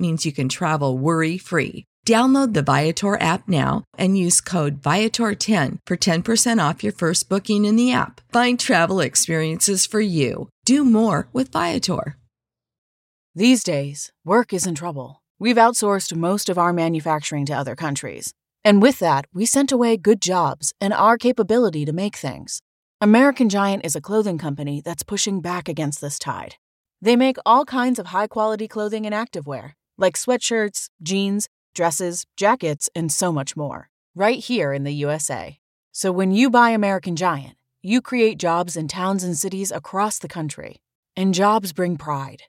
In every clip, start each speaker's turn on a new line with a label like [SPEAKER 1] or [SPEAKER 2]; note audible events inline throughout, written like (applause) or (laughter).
[SPEAKER 1] means you can travel worry free. Download the Viator app now and use code Viator10 for 10% off your first booking in the app. Find travel experiences for you. Do more with Viator.
[SPEAKER 2] These days, work is in trouble. We've outsourced most of our manufacturing to other countries. And with that, we sent away good jobs and our capability to make things. American Giant is a clothing company that's pushing back against this tide. They make all kinds of high quality clothing and activewear, like sweatshirts, jeans, dresses, jackets, and so much more, right here in the USA. So when you buy American Giant, you create jobs in towns and cities across the country. And jobs bring pride,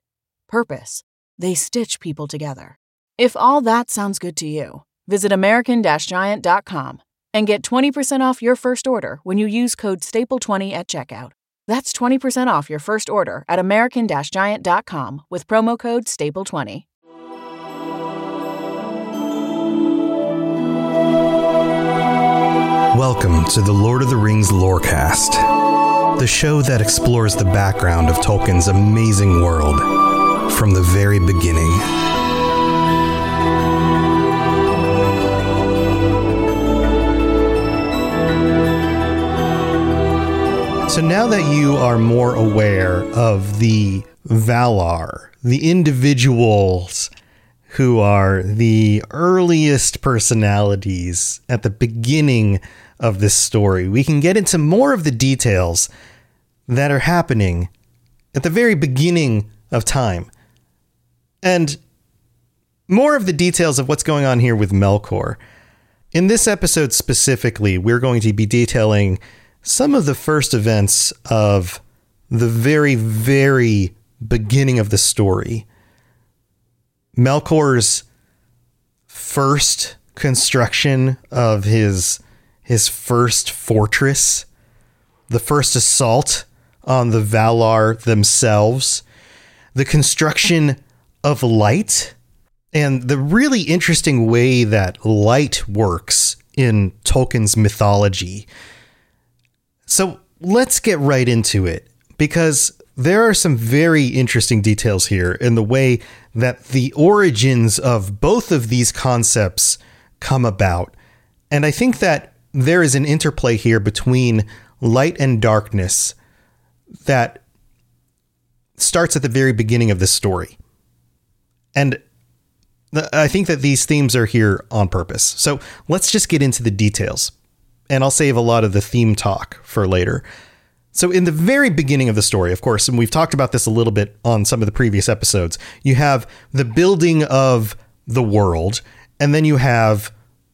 [SPEAKER 2] purpose. They stitch people together. If all that sounds good to you, visit American Giant.com and get 20% off your first order when you use code STAPLE20 at checkout. That's 20% off your first order at American Giant.com with promo code STAPLE20.
[SPEAKER 3] Welcome to the Lord of the Rings Lorecast, the show that explores the background of Tolkien's amazing world from the very beginning. So now that you are more aware of the Valar, the individuals who are the earliest personalities at the beginning of this story, we can get into more of the details that are happening at the very beginning of time. And more of the details of what's going on here with Melkor. In this episode specifically, we're going to be detailing some of the first events of the very, very beginning of the story. Melkor's first construction of his his first fortress, the first assault on the Valar themselves, the construction of light, and the really interesting way that light works in Tolkien's mythology. So let's get right into it because there are some very interesting details here in the way that the origins of both of these concepts come about. And I think that there is an interplay here between light and darkness that starts at the very beginning of this story. And I think that these themes are here on purpose. So let's just get into the details and I'll save a lot of the theme talk for later. So, in the very beginning of the story, of course, and we've talked about this a little bit on some of the previous episodes, you have the building of the world, and then you have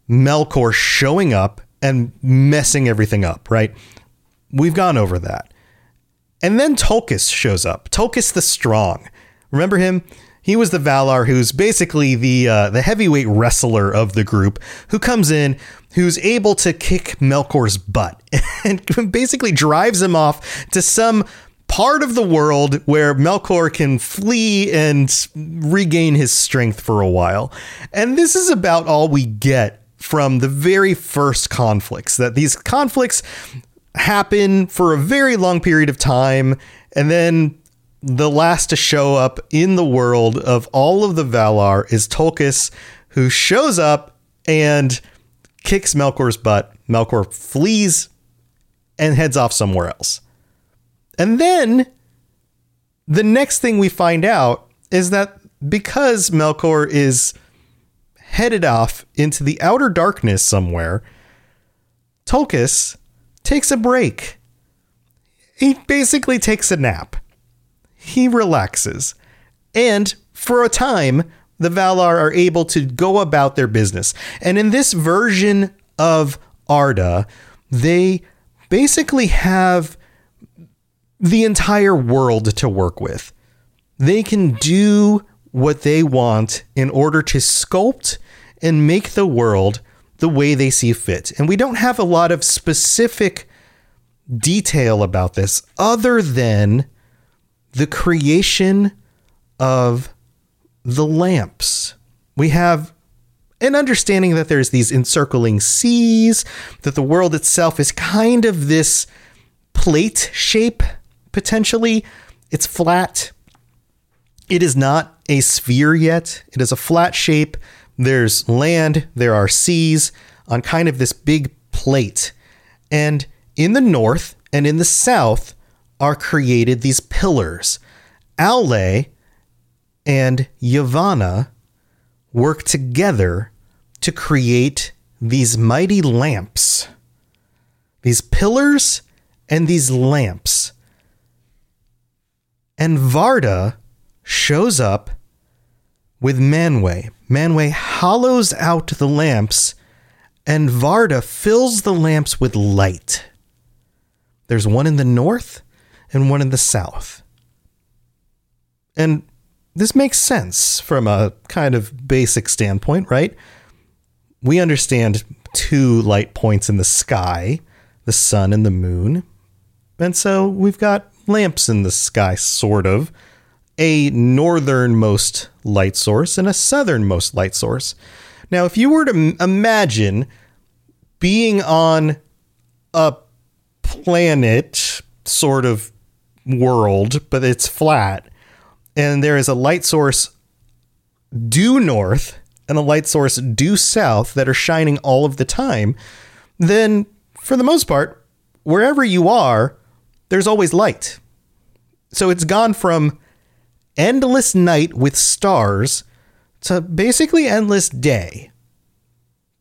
[SPEAKER 3] Melkor showing up and messing everything up, right? We've gone over that. And then Tulkas shows up. Tulkas the Strong. Remember him? He was the Valar who's basically the uh, the heavyweight wrestler of the group who comes in, who's able to kick Melkor's butt (laughs) and basically drives him off to some part of the world where Melkor can flee and regain his strength for a while. And this is about all we get from the very first conflicts. That these conflicts happen for a very long period of time and then the last to show up in the world of all of the Valar is Tulkas, who shows up and kicks Melkor's butt. Melkor flees and heads off somewhere else. And then the next thing we find out is that because Melkor is headed off into the outer darkness somewhere, Tulkas takes a break. He basically takes a nap he relaxes. And for a time, the Valar are able to go about their business. And in this version of Arda, they basically have the entire world to work with. They can do what they want in order to sculpt and make the world the way they see fit. And we don't have a lot of specific detail about this other than the creation of the lamps. We have an understanding that there's these encircling seas, that the world itself is kind of this plate shape, potentially. It's flat. It is not a sphere yet, it is a flat shape. There's land, there are seas on kind of this big plate. And in the north and in the south are created these pillars. Aule and Yavanna work together to create these mighty lamps, these pillars and these lamps. And Varda shows up with Manwë. Manwë hollows out the lamps, and Varda fills the lamps with light. There's one in the north and one in the south. And this makes sense from a kind of basic standpoint, right? We understand two light points in the sky the sun and the moon. And so we've got lamps in the sky, sort of. A northernmost light source and a southernmost light source. Now, if you were to imagine being on a planet sort of world, but it's flat, and there is a light source due north and a light source due south that are shining all of the time, then for the most part, wherever you are, there's always light. So it's gone from endless night with stars to basically endless day.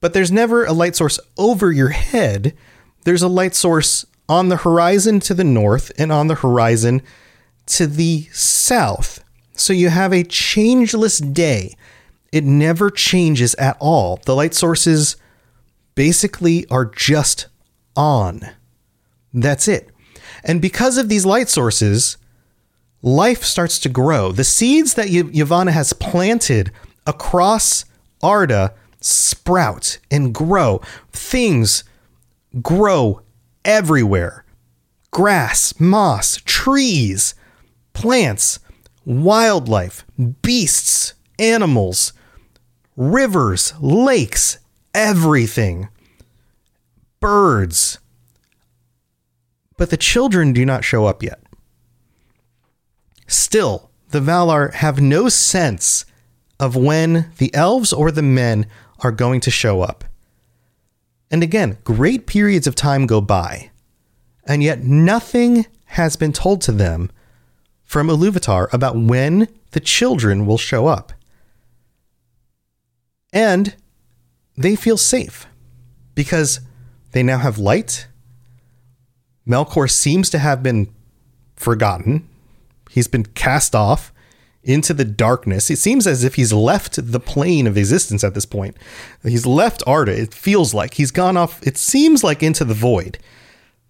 [SPEAKER 3] But there's never a light source over your head. There's a light source on the horizon to the north and on the horizon to the south. So you have a changeless day. It never changes at all. The light sources basically are just on. That's it. And because of these light sources, life starts to grow. The seeds that y- Yavanna has planted across Arda sprout and grow. Things grow everywhere grass, moss, trees, plants wildlife, beasts, animals, rivers, lakes, everything, birds. But the children do not show up yet. Still, the Valar have no sense of when the elves or the men are going to show up. And again, great periods of time go by, and yet nothing has been told to them from Iluvatar about when the children will show up. And they feel safe because they now have light. Melkor seems to have been forgotten. He's been cast off into the darkness. It seems as if he's left the plane of existence at this point. He's left Arda. It feels like he's gone off. It seems like into the void.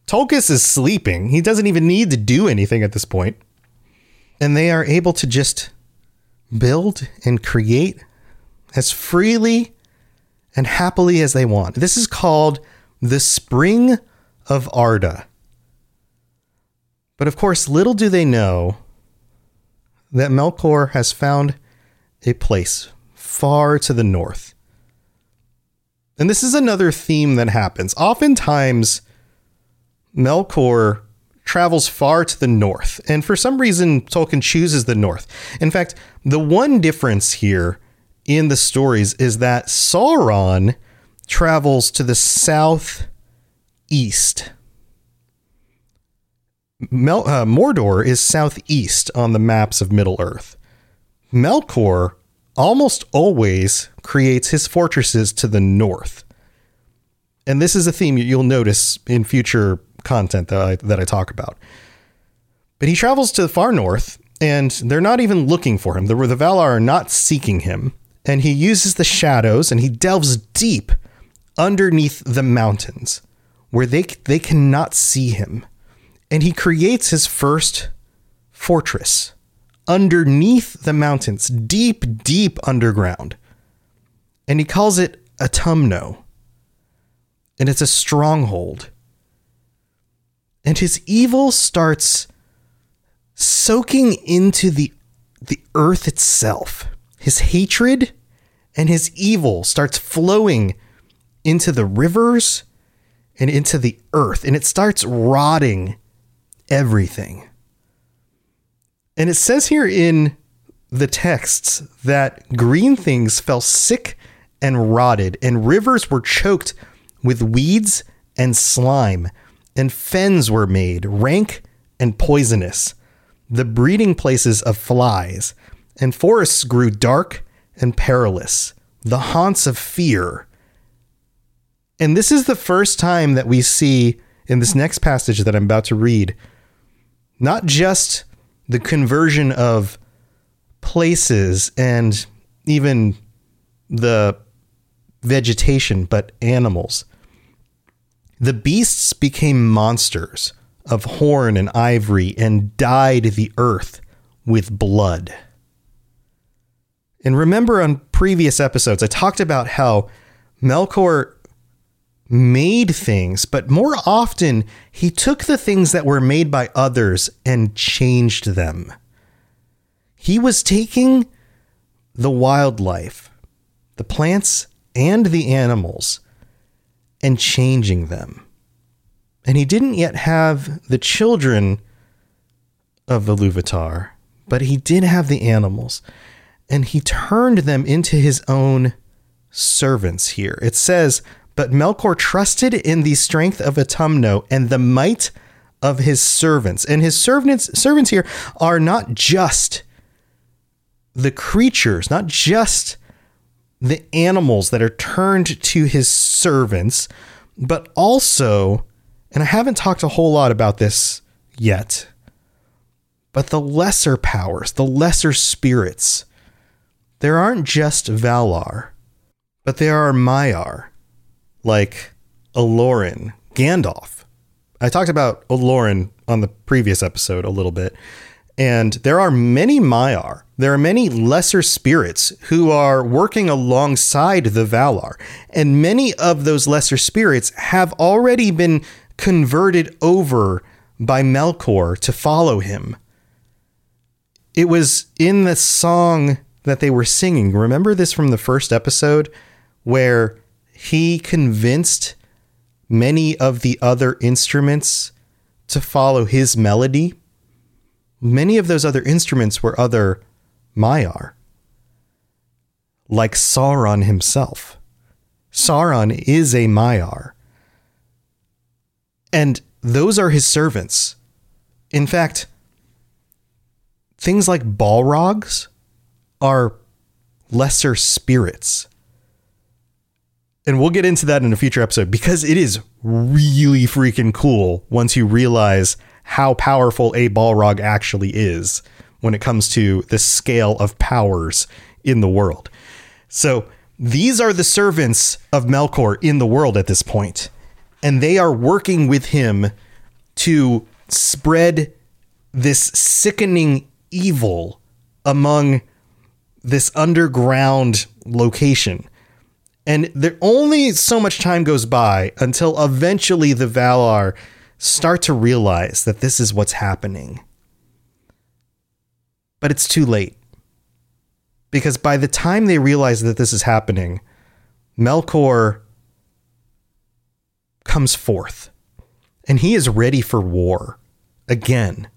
[SPEAKER 3] Tulkas is sleeping. He doesn't even need to do anything at this point and they are able to just build and create as freely and happily as they want. This is called the Spring of Arda. But of course, little do they know that Melkor has found a place far to the north. And this is another theme that happens. Oftentimes, Melkor travels far to the north, and for some reason, Tolkien chooses the north. In fact, the one difference here in the stories is that Sauron travels to the southeast. Mel- uh, Mordor is southeast on the maps of Middle Earth. Melkor almost always creates his fortresses to the north. And this is a theme you'll notice in future content that I, that I talk about. But he travels to the far north and they're not even looking for him. The, the Valar are not seeking him. And he uses the shadows and he delves deep underneath the mountains where they, they cannot see him. And he creates his first fortress underneath the mountains, deep, deep underground. And he calls it Utumno. And it's a stronghold. And his evil starts soaking into the the earth itself. His hatred and his evil starts flowing into the rivers and into the earth and it starts rotting everything. And it says here in the texts that green things fell sick and rotted, and rivers were choked with weeds and slime, and fens were made, rank and poisonous, the breeding places of flies, and forests grew dark and perilous, the haunts of fear. And this is the first time that we see in this next passage that I'm about to read not just the conversion of places and even the vegetation, but animals. The beasts became monsters of horn and ivory and dyed the earth with blood. And remember on previous episodes, I talked about how Melkor made things, but more often he took the things that were made by others and changed them. He was taking the wildlife, the plants and the animals, and changing them. And he didn't yet have the children of the Iluvatar, but he did have the animals. And he turned them into his own servants here. It says, but Melkor trusted in the strength of Utumno and the might of his servants. And his servants servants here are not just the creatures, not just the animals that are turned to his servants, but also, and I haven't talked a whole lot about this yet, but the lesser powers, the lesser spirits. There aren't just Valar, but there are Maiar like Elorin, Gandalf. I talked about Elorin on the previous episode a little bit. And there are many Maiar. There are many lesser spirits who are working alongside the Valar. And many of those lesser spirits have already been converted over by Melkor to follow him. It was in the song that they were singing. Remember this from the first episode where he convinced many of the other instruments to follow his melody. Many of those other instruments were other Maiar, like Sauron himself. Sauron is a Maiar. And those are his servants. In fact, things like Balrogs are lesser spirits and we'll get into that in a future episode because it is really freaking cool once you realize how powerful a Balrog actually is when it comes to the scale of powers in the world. So these are the servants of Melkor in the world at this point, and they are working with him to spread this sickening evil among this underground location and there only so much time goes by until eventually the Valar start to realize that this is what's happening. But it's too late. Because by the time they realize that this is happening, Melkor comes forth and he is ready for war again.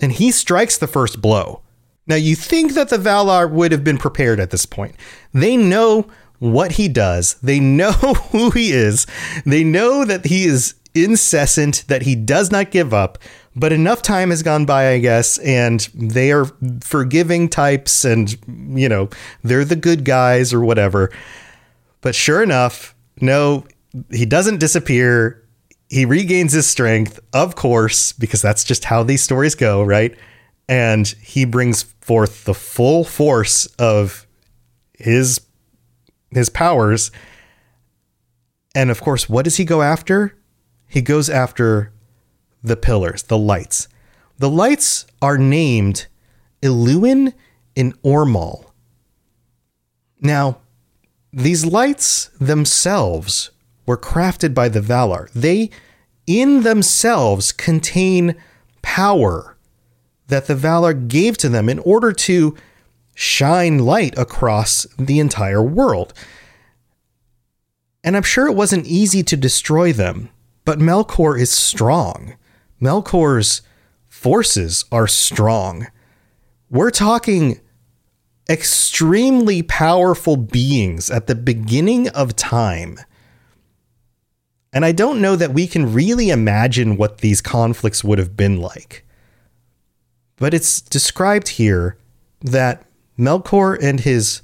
[SPEAKER 3] And he strikes the first blow. Now, you think that the Valar would have been prepared at this point. They know what he does. They know (laughs) who he is. They know that he is incessant, that he does not give up. But enough time has gone by, I guess, and they are forgiving types and, you know, they're the good guys or whatever. But sure enough, no, he doesn't disappear. He regains his strength, of course, because that's just how these stories go, right? and he brings forth the full force of his his powers. And of course, what does he go after? He goes after the pillars, the lights. The lights are named Illuin and Ormal. Now, these lights themselves were crafted by the Valar. They, in themselves, contain power that the Valar gave to them in order to shine light across the entire world. And I'm sure it wasn't easy to destroy them, but Melkor is strong. Melkor's forces are strong. We're talking extremely powerful beings at the beginning of time. And I don't know that we can really imagine what these conflicts would have been like. But it's described here that Melkor and his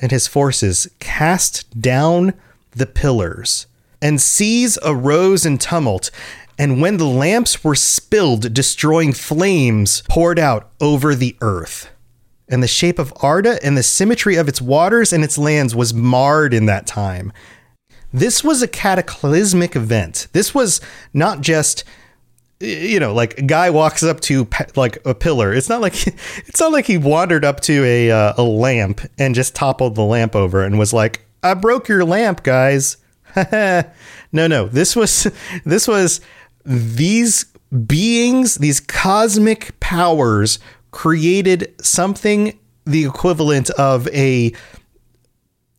[SPEAKER 3] and his forces cast down the pillars, and seas arose in tumult, and when the lamps were spilled, destroying flames poured out over the earth. And the shape of Arda and the symmetry of its waters and its lands was marred in that time. This was a cataclysmic event. This was not just you know, like a guy walks up to like a pillar. It's not like (laughs) it's not like he wandered up to a uh, a lamp and just toppled the lamp over and was like, "I broke your lamp, guys." (laughs) no, no. This was (laughs) this was these beings, these cosmic powers created something the equivalent of a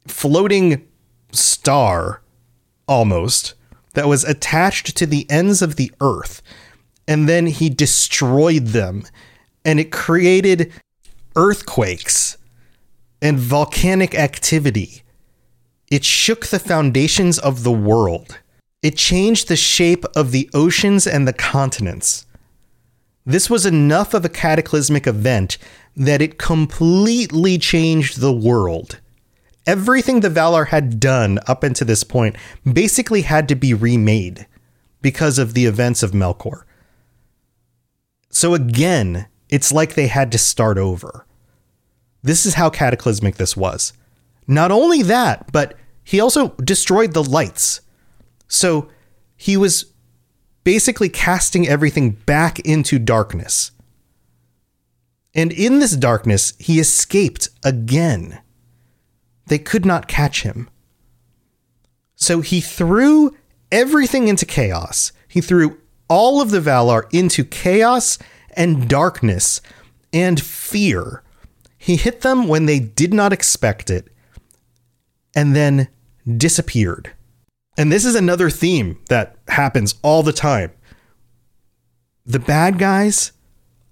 [SPEAKER 3] floating star almost that was attached to the ends of the earth and then he destroyed them and it created earthquakes and volcanic activity. It shook the foundations of the world. It changed the shape of the oceans and the continents. This was enough of a cataclysmic event that it completely changed the world. Everything the Valar had done up until this point basically had to be remade because of the events of Melkor. So again, it's like they had to start over. This is how cataclysmic this was. Not only that, but he also destroyed the lights. So he was basically casting everything back into darkness. And in this darkness, he escaped again. They could not catch him. So he threw everything into chaos. He threw all of the Valar into chaos and darkness and fear. He hit them when they did not expect it and then disappeared. And this is another theme that happens all the time. The bad guys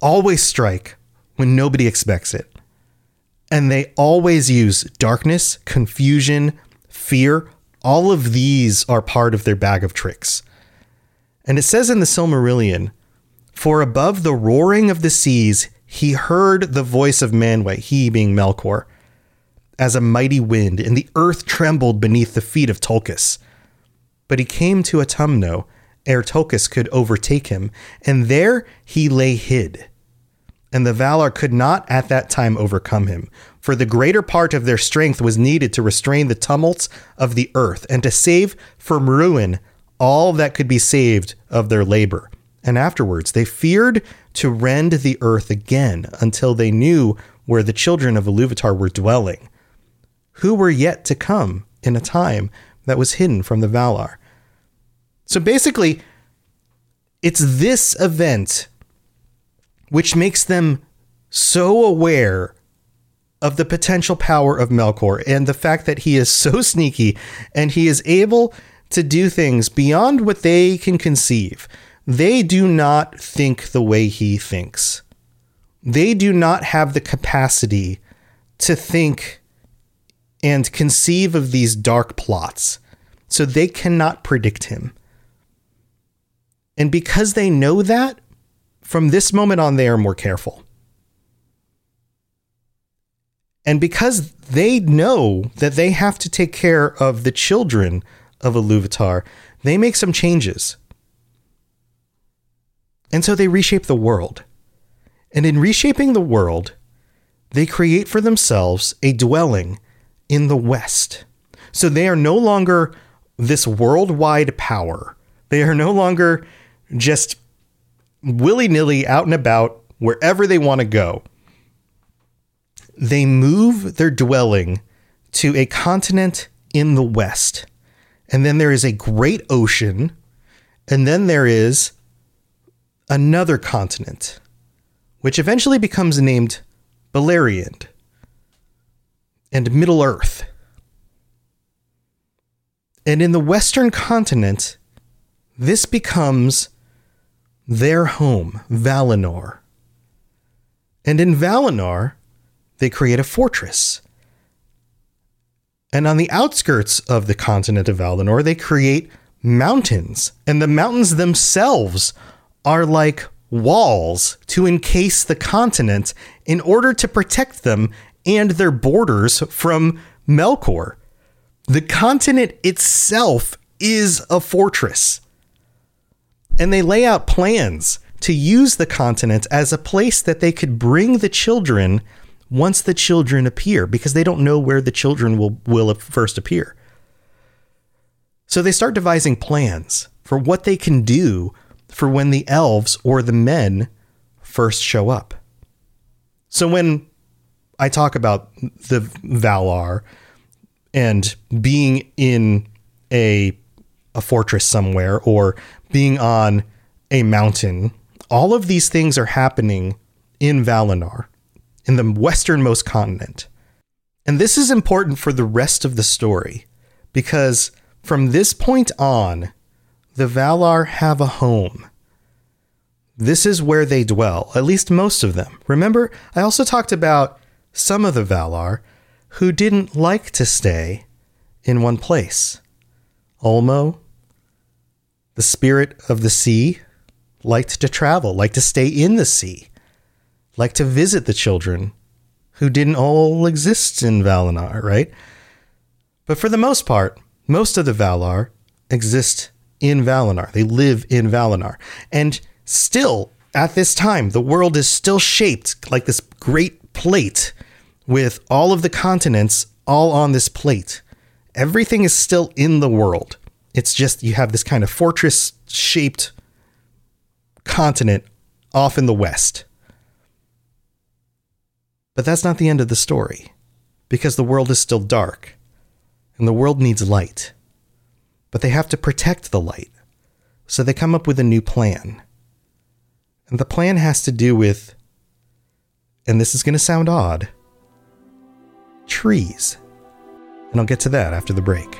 [SPEAKER 3] always strike when nobody expects it. And they always use darkness, confusion, fear. All of these are part of their bag of tricks. And it says in the Silmarillion, For above the roaring of the seas, he heard the voice of Manwë, he being Melkor, as a mighty wind, and the earth trembled beneath the feet of Tulkas. But he came to Utumno, ere Tulkas could overtake him, and there he lay hid. And the Valar could not at that time overcome him, for the greater part of their strength was needed to restrain the tumults of the earth, and to save from ruin all that could be saved of their labor. And afterwards they feared to rend the earth again until they knew where the children of Iluvatar were dwelling, who were yet to come in a time that was hidden from the Valar. So basically, it's this event which makes them so aware of the potential power of Melkor and the fact that he is so (laughs) sneaky and he is able to do things beyond what they can conceive. They do not think the way he thinks. They do not have the capacity to think and conceive of these dark plots. So they cannot predict him. And because they know that, from this moment on, they are more careful. And because they know that they have to take care of the children of Iluvatar, they make some changes. And so they reshape the world. And in reshaping the world, they create for themselves a dwelling in the West. So they are no longer this worldwide power. They are no longer just willy nilly out and about wherever they want to go. They move their dwelling to a continent in the West. And then there is a great ocean. And then there is another continent, which eventually becomes named Beleriand and Middle Earth. And in the Western continent, this becomes their home, Valinor. And in Valinor, they create a fortress. And on the outskirts of the continent of Valinor, they create mountains. And the mountains themselves are like walls to encase the continent in order to protect them and their borders from Melkor. The continent itself is a fortress. And they lay out plans to use the continent as a place that they could bring the children once the children appear because they don't know where the children will, will first appear. So they start devising plans for what they can do for when the elves or the men first show up. So when I talk about the Valar and being in a a fortress somewhere or being on a mountain, all of these things are happening in Valinor, in the westernmost continent. And this is important for the rest of the story because from this point on, the Valar have a home. This is where they dwell, at least most of them. Remember, I also talked about some of the Valar who didn't like to stay in one place. Ulmo, the spirit of the sea, liked to travel, liked to stay in the sea, liked to visit the children who didn't all exist in Valinor, right? But for the most part, most of the Valar exist in Valinor. They live in Valinor. And still, at this time, the world is still shaped like this great plate with all of the continents all on this plate. Everything is still in the world. It's just you have this kind of fortress shaped continent off in the west. But that's not the end of the story, because the world is still dark, and the world needs light. But they have to protect the light, so they come up with a new plan. And the plan has to do with, and this is going to sound odd, trees. And I'll get to that after the break.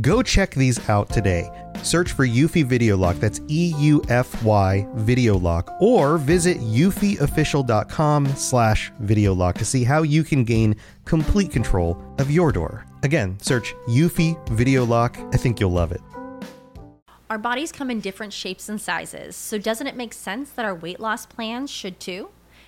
[SPEAKER 3] Go check these out today. Search for Eufy Video Lock, that's E U F Y Video Lock, or visit eufyofficial.com slash video lock to see how you can gain complete control of your door. Again, search Eufy Video Lock. I think you'll love it.
[SPEAKER 4] Our bodies come in different shapes and sizes, so doesn't it make sense that our weight loss plans should too?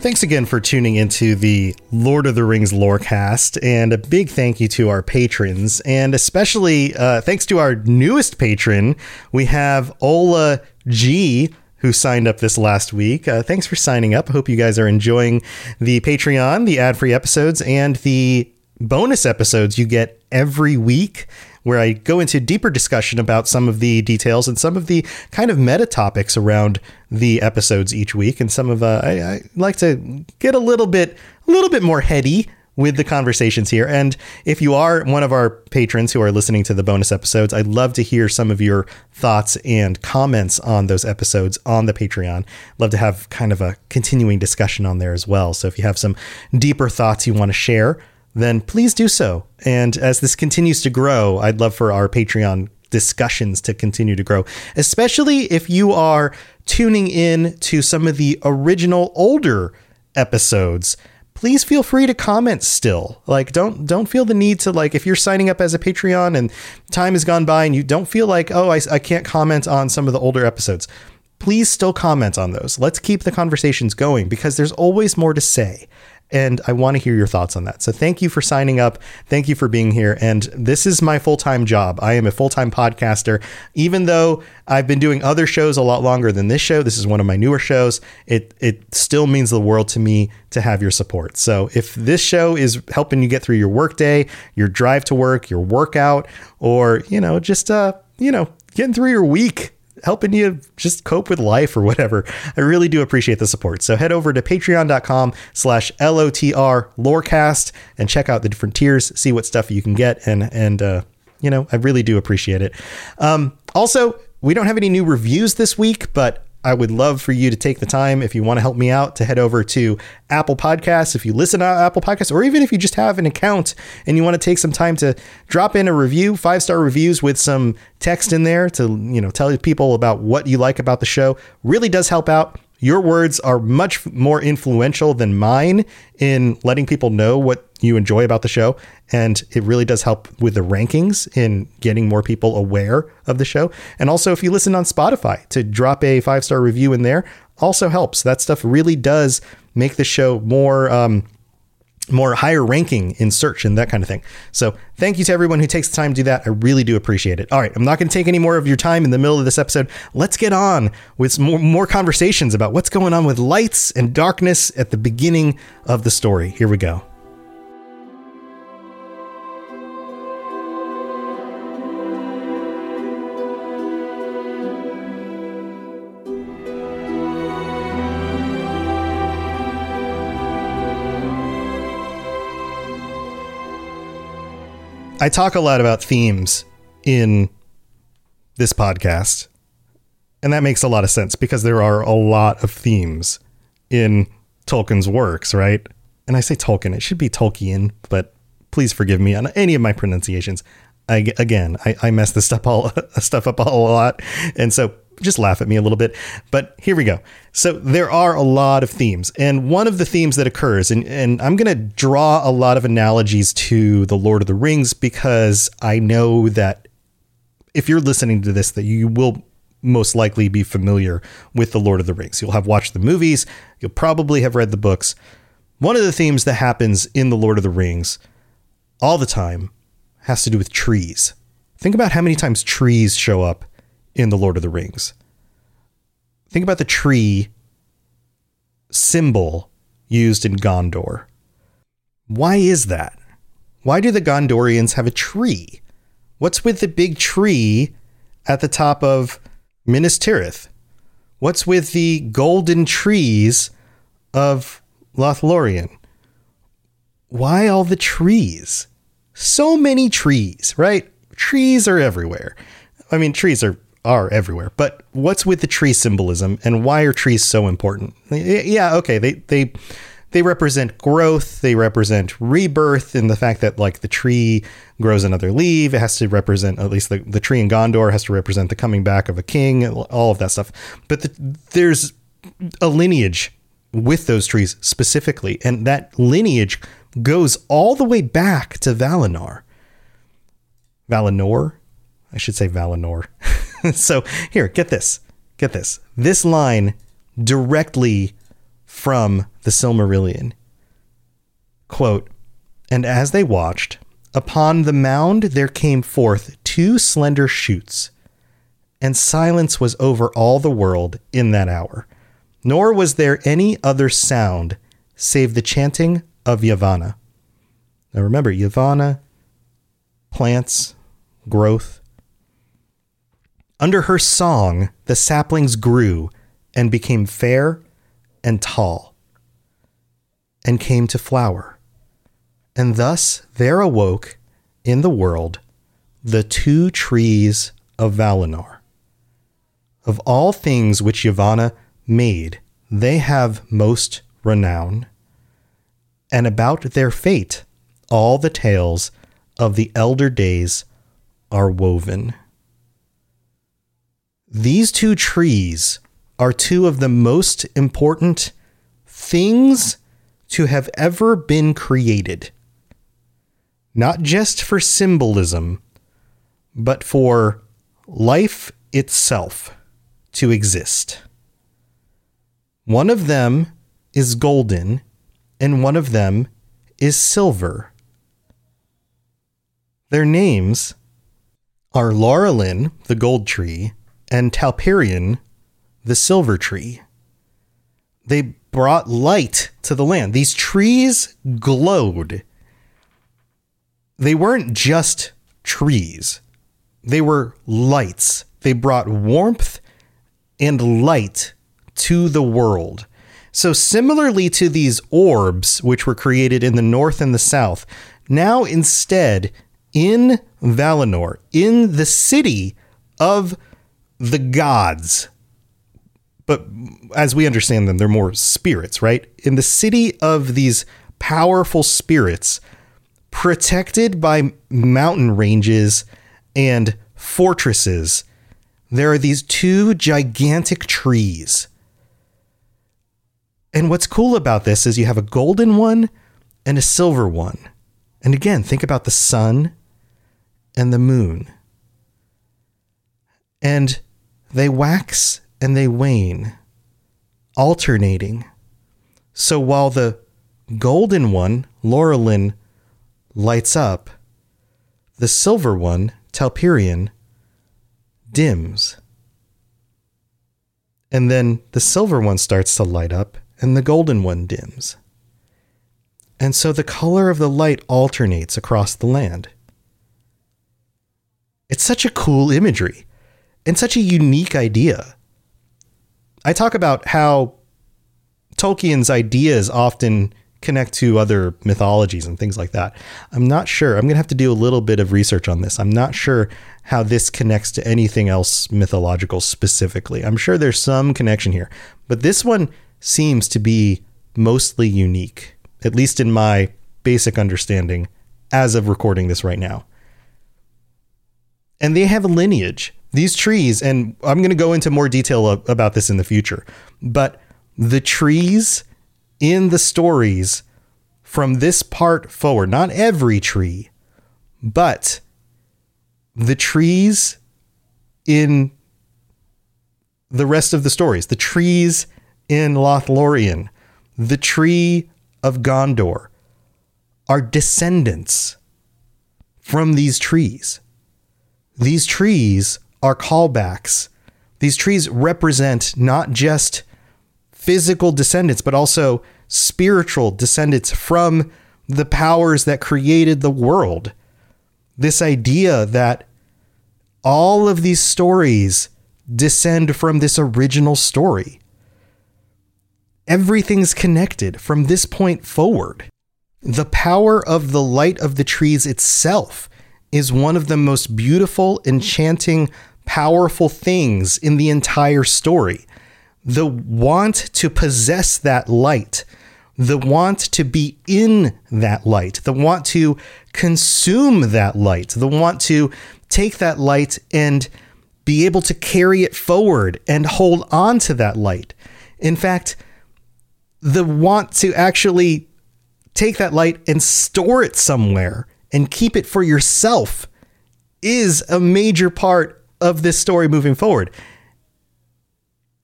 [SPEAKER 3] Thanks again for tuning into the Lord of the Rings Lorecast, and a big thank you to our patrons, and especially uh, thanks to our newest patron. We have Ola G, who signed up this last week. Uh, thanks for signing up. I hope you guys are enjoying the Patreon, the ad free episodes, and the bonus episodes you get every week where I go into deeper discussion about some of the details and some of the kind of meta topics around the episodes each week. And some of uh, I, I like to get a little bit a little bit more heady with the conversations here. And if you are one of our patrons who are listening to the bonus episodes, I'd love to hear some of your thoughts and comments on those episodes on the Patreon. Love to have kind of a continuing discussion on there as well. So if you have some deeper thoughts you want to share, then please do so. And as this continues to grow, I'd love for our Patreon discussions to continue to grow, especially if you are tuning in to some of the original older episodes. Please feel free to comment still. Like don't don't feel the need to like if you're signing up as a Patreon and time has gone by and you don't feel like, "Oh, I, I can't comment on some of the older episodes." Please still comment on those. Let's keep the conversations going because there's always more to say and I want to hear your thoughts on that. So thank you for signing up. Thank you for being here. And this is my full time job. I am a full time podcaster. Even though I've been doing other shows a lot longer than this show, this is one of my newer shows. It it still means the world to me to have your support. So if this show is helping you get through your workday, your drive to work, your workout, or you know just uh you know getting through your week helping you just cope with life or whatever. I really do appreciate the support. So head over to patreon.com slash LOTR lorecast and check out the different tiers, see what stuff you can get. And, and, uh, you know, I really do appreciate it. Um, also, we don't have any new reviews this week, but I would love for you to take the time, if you want to help me out, to head over to Apple Podcasts. If you listen to Apple Podcasts, or even if you just have an account and you want to take some time to drop in a review, five star reviews with some text in there to you know tell people about what you like about the show, really does help out. Your words are much more influential than mine in letting people know what you enjoy about the show. And it really does help with the rankings in getting more people aware of the show. And also, if you listen on Spotify, to drop a five star review in there also helps. That stuff really does make the show more. Um, more higher ranking in search and that kind of thing. So, thank you to everyone who takes the time to do that. I really do appreciate it. All right, I'm not going to take any more of your time in the middle of this episode. Let's get on with more, more conversations about what's going on with lights and darkness at the beginning of the story. Here we go. I talk a lot about themes in this podcast. And that makes a lot of sense because there are a lot of themes in Tolkien's works, right? And I say Tolkien, it should be Tolkien, but please forgive me on any of my pronunciations. I, again, I, I mess this stuff all (laughs) stuff up a whole lot, and so just laugh at me a little bit. But here we go. So there are a lot of themes, and one of the themes that occurs, and, and I'm going to draw a lot of analogies to the Lord of the Rings because I know that if you're listening to this, that you will most likely be familiar with the Lord of the Rings. You'll have watched the movies, you'll probably have read the books, One of the themes that happens in The Lord of the Rings all the time has to do with trees. Think about how many times trees show up in The Lord of the Rings. Think about the tree symbol used in Gondor. Why is that? Why do the Gondorians have a tree? What's with the big tree at the top of Minas Tirith? What's with the golden trees of Lothlorien? Why all the trees? So many trees, right? Trees are everywhere. I mean, trees are are everywhere. But what's with the tree symbolism and why are trees so important? Yeah, okay, they they they represent growth, they represent rebirth in the fact that like the tree grows another leaf, it has to represent at least the, the tree in Gondor has to represent the coming back of a king, all of that stuff. But the, there's a lineage with those trees specifically, and that lineage goes all the way back to Valinor. Valinor? I should say Valinor. (laughs) (laughs) so here, get this. Get this. This line directly from the Silmarillion. Quote, and as they watched, upon the mound there came forth two slender shoots, and silence was over all the world in that hour. Nor was there any other sound save the chanting of Yavanna. Now remember, Yavanna, plants, growth, under her song, the saplings grew and became fair and tall, and came to flower. And thus there awoke in the world the two trees of Valinor. Of all things which Yavanna made, they have most renown. And about their fate, all the tales of the elder days are woven. These two trees are two of the most important things to have ever been created. Not just for symbolism, but for life itself to exist. One of them is golden, and one of them is silver. Their names are Laurelin, the gold tree, and Telperion, the silver tree. They brought light to the land. These trees glowed. They weren't just trees, they were lights. They brought warmth and light to the world. So, similarly to these orbs, which were created in the north and the south, now instead in Valinor, in the city of the gods, but as we understand them, they're more spirits, right? In the city of these powerful spirits, protected by mountain ranges and fortresses, there are these two gigantic trees. And what's cool about this is you have a golden one and a silver one. And again, think about the sun and the moon. And they wax and they wane, alternating. So while the golden one, Laurelin, lights up, the silver one, Telperion, dims. And then the silver one starts to light up and the golden one dims. And so the color of the light alternates across the land. It's such a cool imagery and such a unique idea. I talk about how Tolkien's ideas often connect to other mythologies and things like that. I'm not sure. I'm going to have to do a little bit of research on this. I'm not sure how this connects to anything else mythological specifically. I'm sure there's some connection here, but this one seems to be mostly unique, at least in my basic understanding as of recording this right now. And they have a lineage these trees, and I'm going to go into more detail about this in the future, but the trees in the stories from this part forward, not every tree, but the trees in the rest of the stories, the trees in Lothlorien, the tree of Gondor are descendants from these trees. These trees are callbacks. These trees represent not just physical descendants, but also spiritual descendants from the powers that created the world. This idea that all of these stories descend from this original story. Everything's connected from this point forward. The power of the light of the trees itself is one of the most beautiful, enchanting, powerful things in the entire story. The want to possess that light, the want to be in that light, the want to consume that light, the want to take that light and be able to carry it forward and hold on to that light. In fact, the want to actually take that light and store it somewhere and keep it for yourself is a major part of this story moving forward.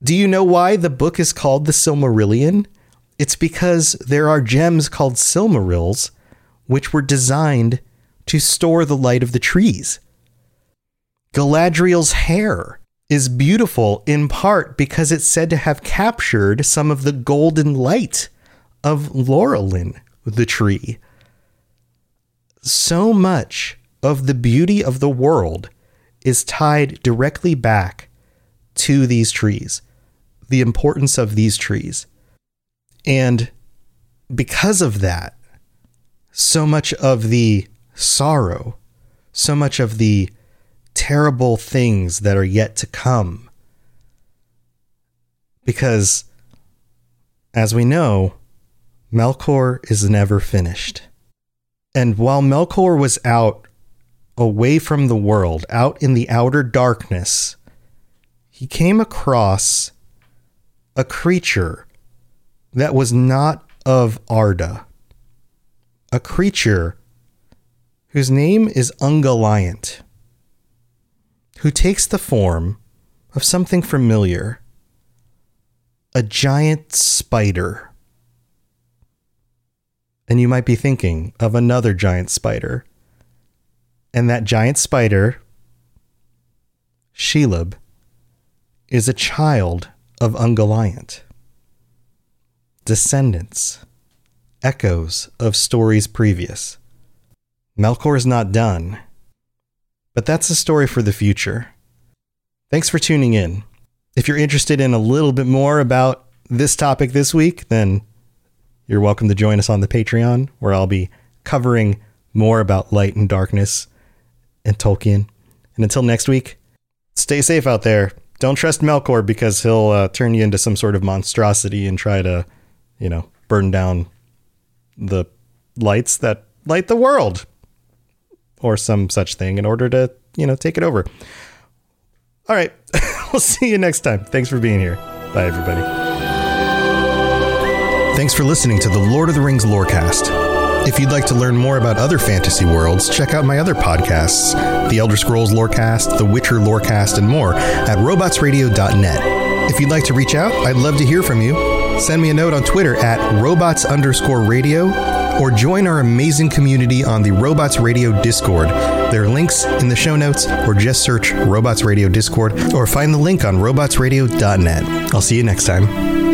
[SPEAKER 3] Do you know why the book is called the Silmarillion? It's because there are gems called Silmarils, which were designed to store the light of the trees. Galadriel's hair is beautiful in part because it's said to have captured some of the golden light of Laurelin, the tree. So much of the beauty of the world is tied directly back to these trees, the importance of these trees. And because of that, so much of the sorrow, so much of the terrible things that are yet to come. Because, as we know, Melkor is never finished. And while Melkor was out away from the world, out in the outer darkness, he came across a creature that was not of Arda. A creature whose name is Ungoliant who takes the form of something familiar a giant spider. And you might be thinking of another giant spider. And that giant spider, Shelob, is a child of Ungoliant. Descendants, echoes of stories previous. Melkor is not done. But that's a story for the future. Thanks for tuning in. If you're interested in a little bit more about this topic this week, then you're welcome to join us on the Patreon, where I'll be covering more about light and darkness and Tolkien. And until next week, stay safe out there. Don't trust Melkor because he'll uh, turn you into some sort of monstrosity and try to, you know, burn down the lights that light the world or some such thing in order to, you know, take it over. All right. (laughs) we'll see you next time. Thanks for being here. Bye, everybody. Thanks for listening to the Lord of the Rings Lorecast. If you'd like to learn more about other fantasy worlds, check out my other podcasts, The Elder Scrolls Lorecast, The Witcher Lorecast, and more at robotsradio.net. If you'd like to reach out, I'd love to hear from you. Send me a note on Twitter at robots underscore radio or join our amazing community on the Robots Radio Discord. There are links in the show notes, or just search Robots Radio Discord, or find the link on robotsradio.net. I'll see you next time.